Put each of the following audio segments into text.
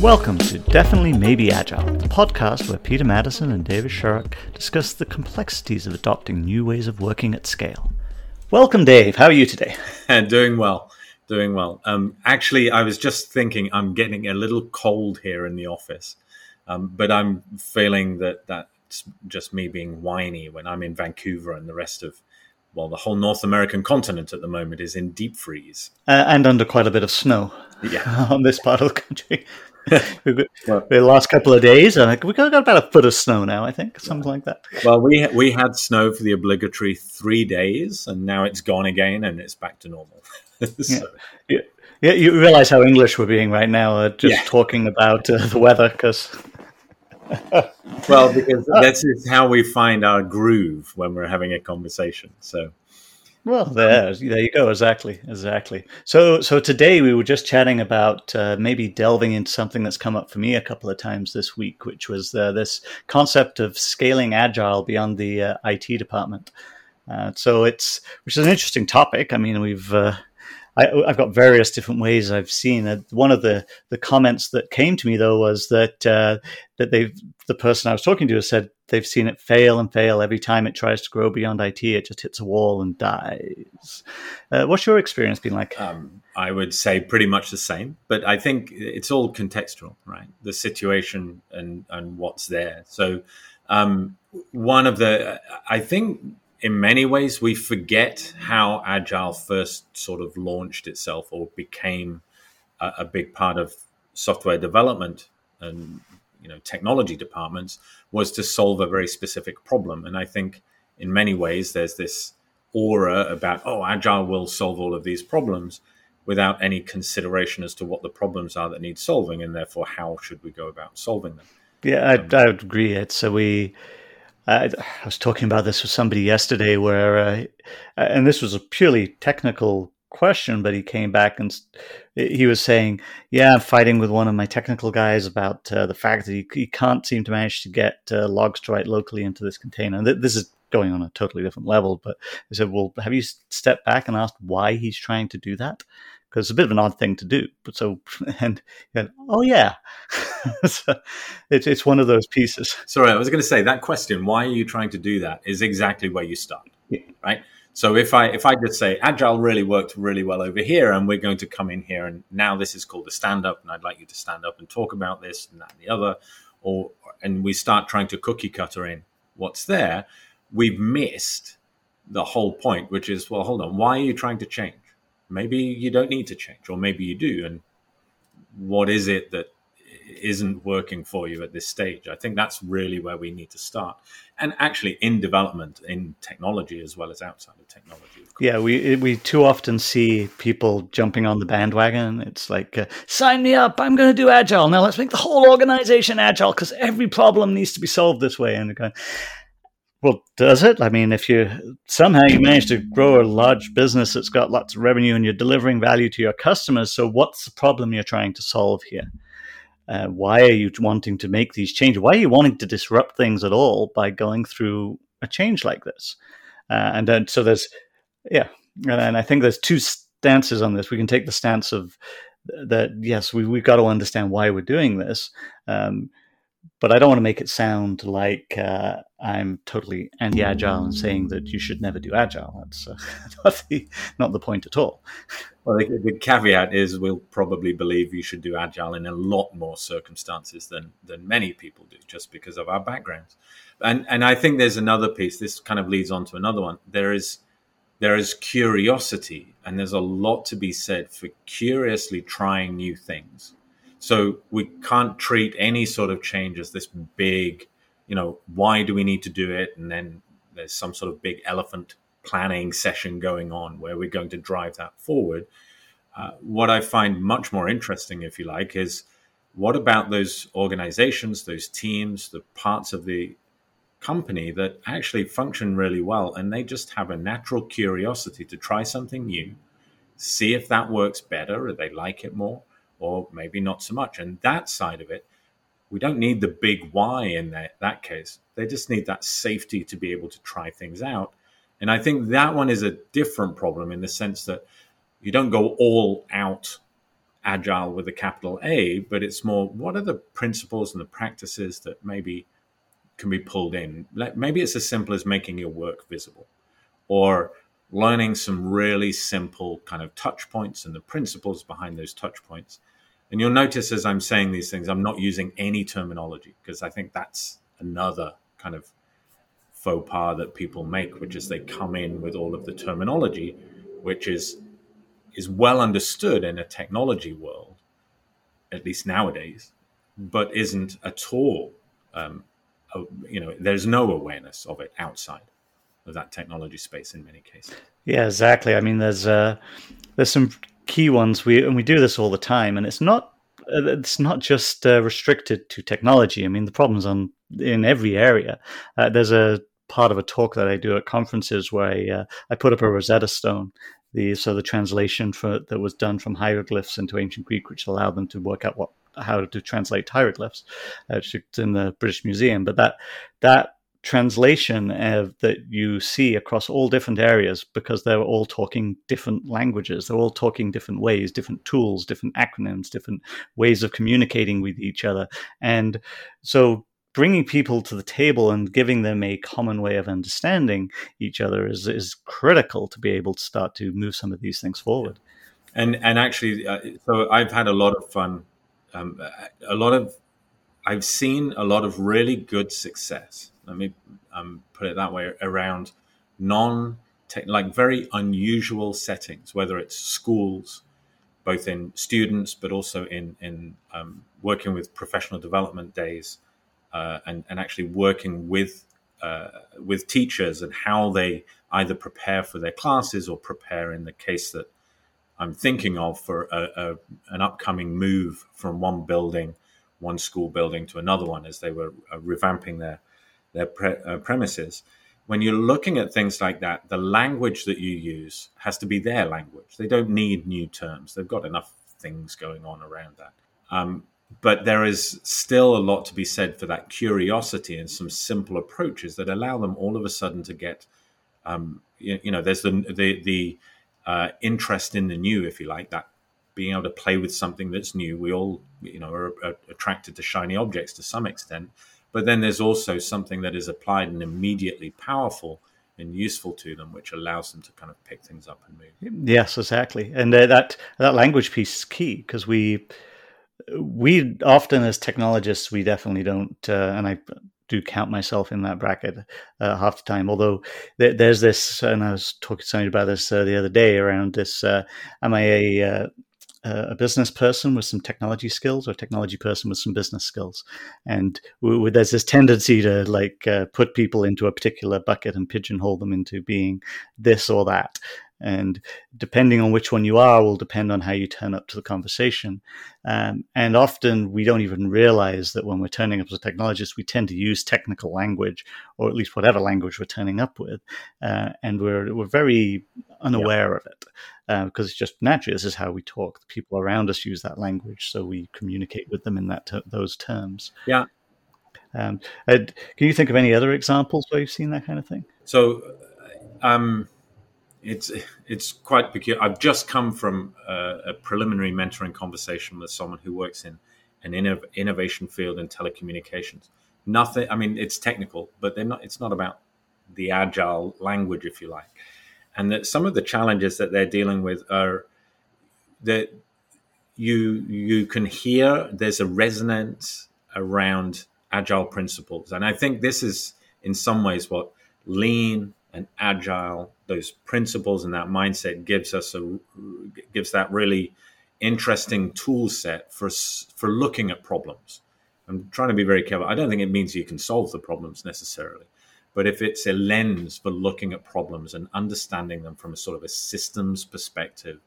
Welcome to Definitely Maybe Agile, the podcast where Peter Maddison and David Sharrock discuss the complexities of adopting new ways of working at scale. Welcome, Dave. How are you today? doing well, doing well. Um, actually, I was just thinking I'm getting a little cold here in the office, um, but I'm feeling that that's just me being whiny when I'm in Vancouver and the rest of well, the whole North American continent at the moment is in deep freeze uh, and under quite a bit of snow. Yeah, on this part of the country. the last couple of days, I think we got about a foot of snow now. I think something like that. Well, we we had snow for the obligatory three days, and now it's gone again, and it's back to normal. so. yeah. yeah. you realize how English we're being right now, uh, just yeah. talking about uh, the weather, because. well, because that's just how we find our groove when we're having a conversation. So well, there, there you go. Exactly, exactly. So, so today we were just chatting about uh, maybe delving into something that's come up for me a couple of times this week, which was uh, this concept of scaling agile beyond the uh, IT department. Uh, so it's which is an interesting topic. I mean, we've uh, I, have got various different ways I've seen it. One of the, the comments that came to me though was that uh, that they the person I was talking to said they've seen it fail and fail every time it tries to grow beyond IT. It just hits a wall and dies. Uh, what's your experience been like? Um, I would say pretty much the same, but I think it's all contextual, right? The situation and and what's there. So um, one of the I think in many ways, we forget how Agile first sort of launched itself or became a, a, big part of software development and you know technology departments was to solve a very specific problem. And I think in many ways there's this aura about oh Agile will solve all of these problems without any consideration as to what the problems are that need solving and therefore how should we go about solving them. Yeah, I, um, I would agree. It's so we I, I was talking about this with somebody yesterday, where, uh, and this was a purely technical question, but he came back and he was saying, "Yeah, I'm fighting with one of my technical guys about uh, the fact that he, he, can't seem to manage to get uh, logs to write locally into this container." Th- this is going on a totally different level, but I said, "Well, have you stepped back and asked why he's trying to do that?" because it's a bit of an odd thing to do. But so, and, and oh yeah, so it's it's one of those pieces. Sorry, I was going to say that question. Why are you trying to do that? Is exactly where you start, yeah. right? So if I if I just say agile really worked really well over here, and we're going to come in here, and now this is called a stand up, and I'd like you to stand up and talk about this and that and the other, or and we start trying to cookie cutter in what's there, we've missed the whole point, which is well, hold on, why are you trying to change? maybe you don't need to change, or maybe you do. And what is it that isn't working for you at this stage? I think that's really where we need to start. And actually, in development, in technology as well as outside of technology. Of yeah, we we too often see people jumping on the bandwagon. It's like, uh, sign me up! I'm going to do agile now. Let's make the whole organization agile because every problem needs to be solved this way. And going, well, does it? I mean, if you somehow you manage to grow a large business that's got lots of revenue and you're delivering value to your customers, so what's the problem you're trying to solve here? Uh, why are you wanting to make these changes? Why are you wanting to disrupt things at all by going through a change like this? Uh, and then, so there's, yeah, and, and I think there's two stances on this. We can take the stance of that, yes, we, we've got to understand why we're doing this. Um, but I don't want to make it sound like uh, I'm totally anti-agile and saying that you should never do agile. That's uh, not, the, not the point at all. Well, the, the, caveat is we'll probably believe you should do agile in a lot more circumstances than than many people do, just because of our backgrounds. And and I think there's another piece. This kind of leads on to another one. There is there is curiosity, and there's a lot to be said for curiously trying new things so we can't treat any sort of change as this big, you know, why do we need to do it? And then there's some sort of big elephant planning session going on where we're going to drive that forward. Uh, what I find much more interesting, if you like, is what about those organizations, those teams, the parts of the company that actually function really well and they just have a natural curiosity to try something new, see if that works better or they like it more or maybe not so much. And that side of it, we don't need the big why in that, that case. They just need that safety to be able to try things out. And I think that one is a different problem in the sense that you don't go all out agile with a capital A, but it's more what are the principles and the practices that maybe can be pulled in. Maybe it's as simple as making your work visible or learning some really simple kind of touch points and the principles behind those touch points. And you'll notice as I'm saying these things, I'm not using any terminology because I think that's another kind of faux pas that people make, which is they come in with all of the terminology, which is is well understood in a technology world, at least nowadays, but isn't at all um, you know, there's no awareness of it outside of that technology space in many cases. Yeah, exactly. I mean, there's uh, there's some key ones we and we do this all the time, and it's not uh, it's not just uh, restricted to technology. I mean, the problems on in every area. Uh, there's a part of a talk that I do at conferences where I, uh, I put up a Rosetta Stone, the so the translation for that was done from hieroglyphs into ancient Greek, which allowed them to work out what how to translate hieroglyphs. Uh, in the British Museum, but that that translation uh, that you see across all different areas because they're all talking different languages they're all talking different ways different tools different acronyms different ways of communicating with each other and so bringing people to the table and giving them a common way of understanding each other is, is critical to be able to start to move some of these things forward and and actually uh, so i've had a lot of fun um, a lot of I've seen a lot of really good success. Let me um, put it that way around non like very unusual settings, whether it's schools, both in students but also in in um, working with professional development days, uh, and and actually working with uh, with teachers and how they either prepare for their classes or prepare in the case that I'm thinking of for a, a, an upcoming move from one building, one school building to another one as they were uh, revamping their their pre, uh, premises. When you're looking at things like that, the language that you use has to be their language. They don't need new terms. They've got enough things going on around that. Um, but there is still a lot to be said for that curiosity and some simple approaches that allow them all of a sudden to get, um, you, you know, there's the the the uh, interest in the new, if you like, that being able to play with something that's new. We all, you know, are, are, attracted to shiny objects to some extent, but then there's also something that is applied and immediately powerful and useful to them, which allows them to kind of pick things up and move. Yes, exactly, and uh, that that language piece is key because we we often as technologists we definitely don't, uh, and I do count myself in that bracket uh, half the time. Although th- there's this, and I was talking to somebody about this uh, the other day around this: uh, am I a uh, a business person with some technology skills or a technology person with some business skills and there's this tendency to like uh, put people into a particular bucket and pigeonhole them into being this or that and depending on which one you are will depend on how you turn up to the conversation. Um, and often we don't even realize that when we're turning up as a technologist we tend to use technical language or at least whatever language we're turning up with uh, and we're, we're very unaware of it uh, because it's just naturally this is how we talk. The people around us use that language so we communicate with them in that ter- those terms. Yeah. Um, uh, can you think of any other examples where you've seen that kind of thing? So um it's it's quite peculiar. I've just come from a, a preliminary mentoring conversation with someone who works in an innov- innovation field in telecommunications. Nothing. I mean, it's technical, but they're not. It's not about the agile language, if you like. And that some of the challenges that they're dealing with are that you you can hear there's a resonance around agile principles, and I think this is in some ways what lean and agile those principles and that mindset gives us a gives that really interesting tool set for for looking at problems. I'm trying to be very careful. I don't think it means you can solve the problems necessarily but if it's a lens for looking at problems and understanding them from a sort of a systems perspective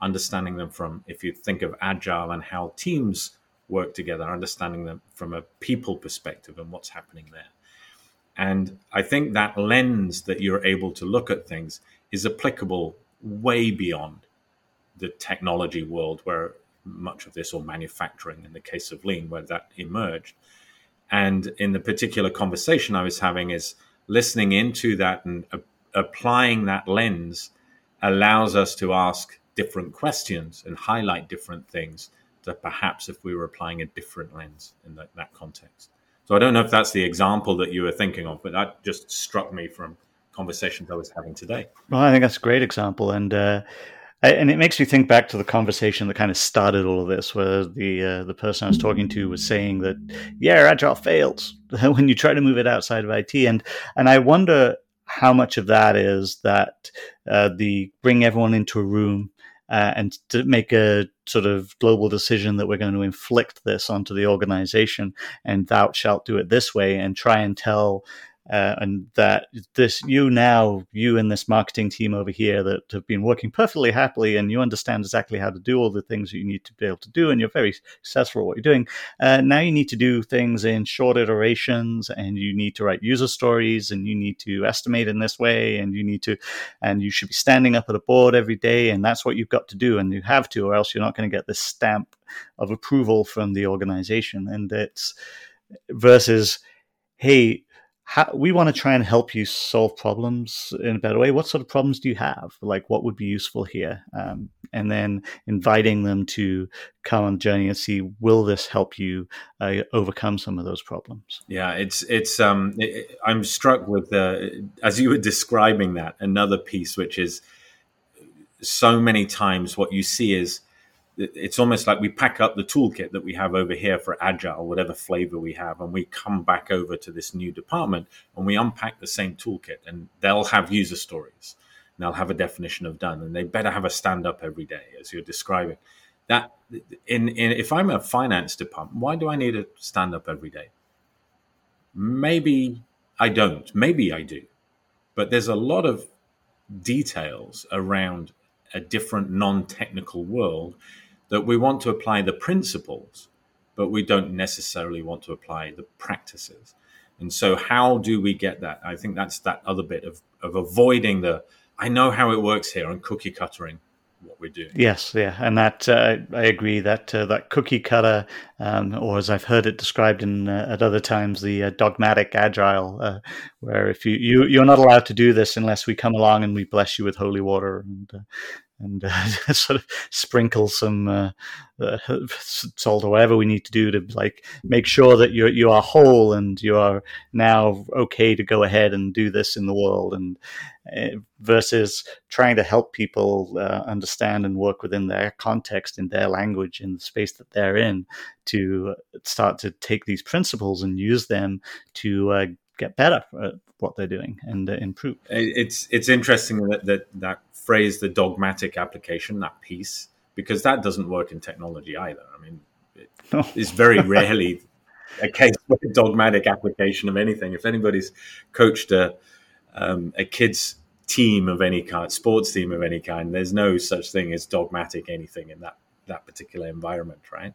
understanding them from if you think of agile and how teams work together understanding them from a people perspective and what's happening there and I think that lens that you're able to look at things is applicable way beyond the technology world where much of this, or manufacturing in the case of lean, where that emerged. And in the particular conversation I was having, is listening into that and applying that lens allows us to ask different questions and highlight different things that perhaps if we were applying a different lens in that, that context. So I don't know if that's the example that you were thinking of, but that just struck me from conversations I was having today. Well, I think that's a great example, and uh, and it makes me think back to the conversation that kind of started all of this, where the uh, the person I was talking to was saying that yeah, agile fails when you try to move it outside of IT, and and I wonder how much of that is that uh, the bring everyone into a room uh, and to make a sort of global decision that we're going to inflict this onto the organization and thou shalt do it this way and try and tell uh, and that this you now you and this marketing team over here that have been working perfectly happily and you understand exactly how to do all the things you need to be able to do and you're very successful at what you're doing uh, now you need to do things in short iterations and you need to write user stories and you need to estimate in this way and you need to and you should be standing up at a board every day and that's what you've got to do and you have to or else you're not going to get this stamp of approval from the organization. And it's versus hey how, we want to try and help you solve problems in a better way. What sort of problems do you have? Like, what would be useful here? Um, and then inviting them to come on the journey and see will this help you uh, overcome some of those problems. Yeah, it's it's. Um, it, I'm struck with the as you were describing that another piece, which is so many times what you see is it's almost like we pack up the toolkit that we have over here for agile, whatever flavor we have, and we come back over to this new department and we unpack the same toolkit, and they'll have user stories, and they'll have a definition of done, and they better have a stand up every day, as you're describing. That in, in if I'm a finance department, why do I need a stand up every day? Maybe I don't. Maybe I do, but there's a lot of details around a different non-technical world that we want to apply the principles, but we don't necessarily want to apply the practices. And so, how do we get that? I think that's that other bit of, of avoiding the, I know how it works here and cookie cuttering what we're doing. Yes, yeah, and that uh, I agree that uh, that cookie cutter, um, or as I've heard it described in uh, at other times, the uh, dogmatic agile, uh, where if you, you you're not allowed to do this unless we come along and we bless you with holy water, and uh, and uh, sort of sprinkle some uh, uh, salt or whatever we need to do to like make sure that you you are whole and you are now okay to go ahead and do this in the world and versus trying to help people uh, understand and work within their context in their language in the space that they're in to start to take these principles and use them to uh, get better at what they're doing and improve. It's it's interesting that that, that phrase the dogmatic application, that piece, because that doesn't work in technology either. I mean, it no. is very rarely a case of a dogmatic application of anything. If anybody's coached a um, a kids team of any kind, sports team of any kind, there's no such thing as dogmatic anything in that that particular environment, right?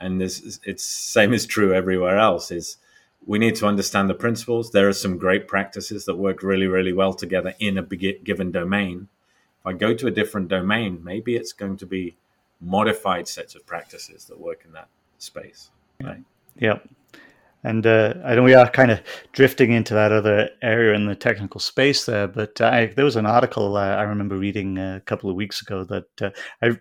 And this it's same is true everywhere else. Is we need to understand the principles. There are some great practices that work really, really well together in a given domain, if I go to a different domain, maybe it's going to be modified sets of practices that work in that space. Right? Yep. And uh, I know we are kind of drifting into that other area in the technical space there, but I, there was an article uh, I remember reading a couple of weeks ago that uh, I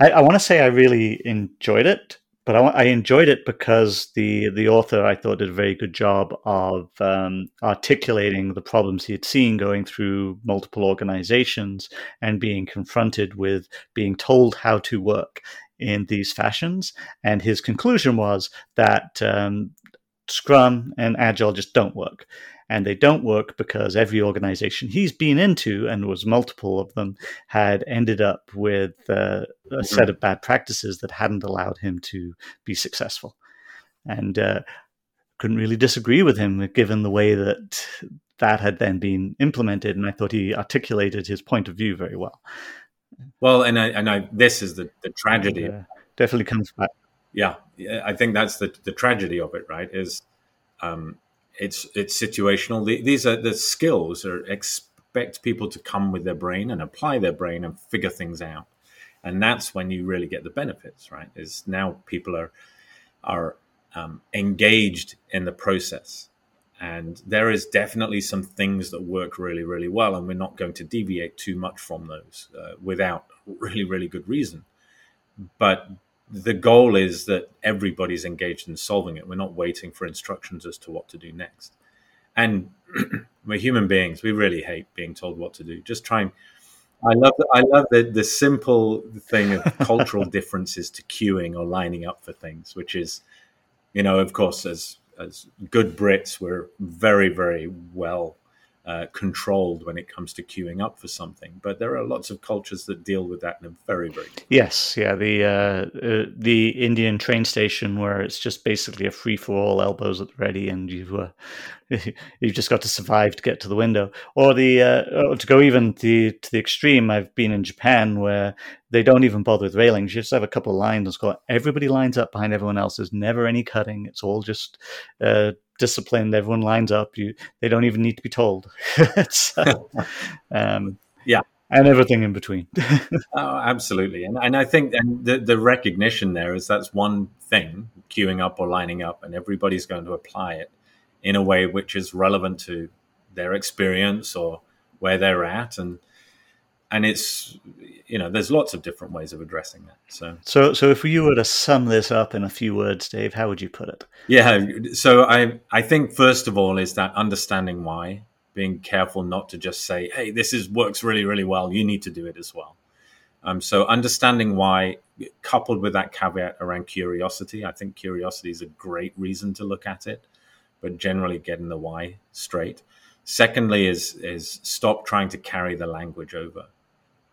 I, I want to say I really enjoyed it, but I, I, enjoyed it because the the author I thought did a very good job of um, articulating the problems he had seen going through multiple organizations and being confronted with being told how to work in these fashions. And his conclusion was that um, Scrum and Agile just don't work and they don't work because every organization he's been into, and was multiple of them, had ended up with uh, a mm-hmm. set of bad practices that hadn't allowed him to be successful. And uh, couldn't really disagree with him, given the way that that had then been implemented. And I thought he articulated his point of view very well. Well, and I, and I, this is the, the tragedy. Uh, definitely comes back. Yeah, I think that's the the tragedy of it. Right? Is um, it's it's situational. These are the skills or expect people to come with their brain and apply their brain and figure things out, and that's when you really get the benefits. Right? Is now people are are um, engaged in the process, And there is definitely some things that work really, really well, and we're not going to deviate too much from those uh, without really, really good reason. But the goal is that everybody's engaged in solving it. We're not waiting for instructions as to what to do next. And we're human beings. We really hate being told what to do. Just try and I love the, I love the, the simple thing of cultural differences to queuing or lining up for things, which is, you know, of course, as as good Brits, we're very very well uh, controlled when it comes to queuing up for something. But there are lots of cultures that deal with that in a very, very yes, yeah. The uh, uh, the Indian train station where it's just basically a free for all, elbows at the ready, and you uh, you've just got to survive to get to the window. Or the uh, or to go even to to the extreme, I've been in Japan where they don't even bother with railings. You just have a couple of lines. It's got everybody lines up behind everyone else. There's never any cutting. It's all just uh, disciplined. Everyone lines up. You they don't even need to be told. so, um, yeah, and everything in between. oh, absolutely, and and I think and the the recognition there is that's one thing queuing up or lining up, and everybody's going to apply it in a way which is relevant to their experience or where they're at, and and it's you know there's lots of different ways of addressing that so. So so if you were to sum this up in a few words dave how would you put it? Yeah so i i think first of all is that understanding why being careful not to just say hey this is works really really well you need to do it as well. Um, so understanding why coupled with that caveat around curiosity i think curiosity is a great reason to look at it but generally getting the why straight. Secondly is is stop trying to carry the language over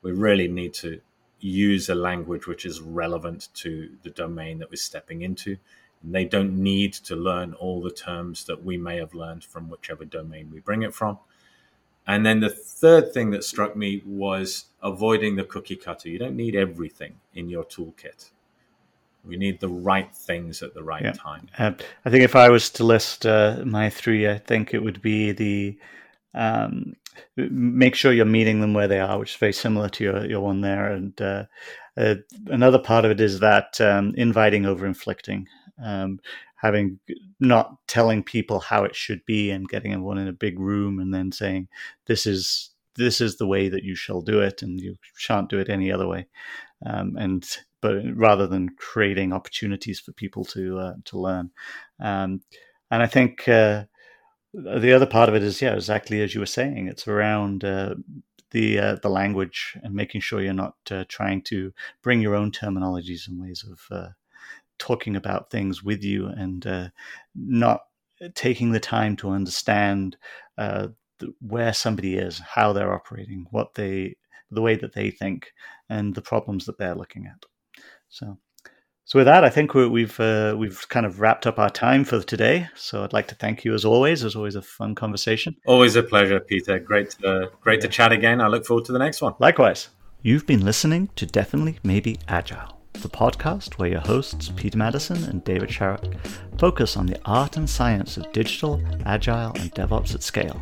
we really need to use a language which is relevant to the domain that we're stepping into. And they don't need to learn all the terms that we may have learned from whichever domain we bring it from. And then the third thing that struck me was avoiding the cookie cutter. You don't need everything in your toolkit. We need the right things at the right yeah. time. Uh, I think if I was to list uh, my three, I think it would be the um, make sure you're meeting them where they are, which is very similar to your, your one there. And uh, uh, another part of it is that um, inviting over inflicting, um, having not telling people how it should be and getting everyone in a big room and then saying, this is this is the way that you shall do it and you shan't do it any other way. Um, and but rather than creating opportunities for people to uh, to learn. Um, and I think uh, the other part of it is yeah exactly as you were saying it's around uh, the uh, the language and making sure you're not uh, trying to bring your own terminologies and ways of uh, talking about things with you and uh, not taking the time to understand uh, where somebody is how they're operating what they the way that they think and the problems that they're looking at. So so with that, I think we have uh, we've kind of wrapped up our time for today. So I'd like to thank you as always. It's always a fun conversation. Always a pleasure, Peter. Great, to, great yeah. to chat again. I look forward to the next one. Likewise. You've been listening to Definitely Maybe Agile, the podcast where your hosts Peter Maddison and David Sharrock focus on the art and science of digital, agile, and DevOps at scale.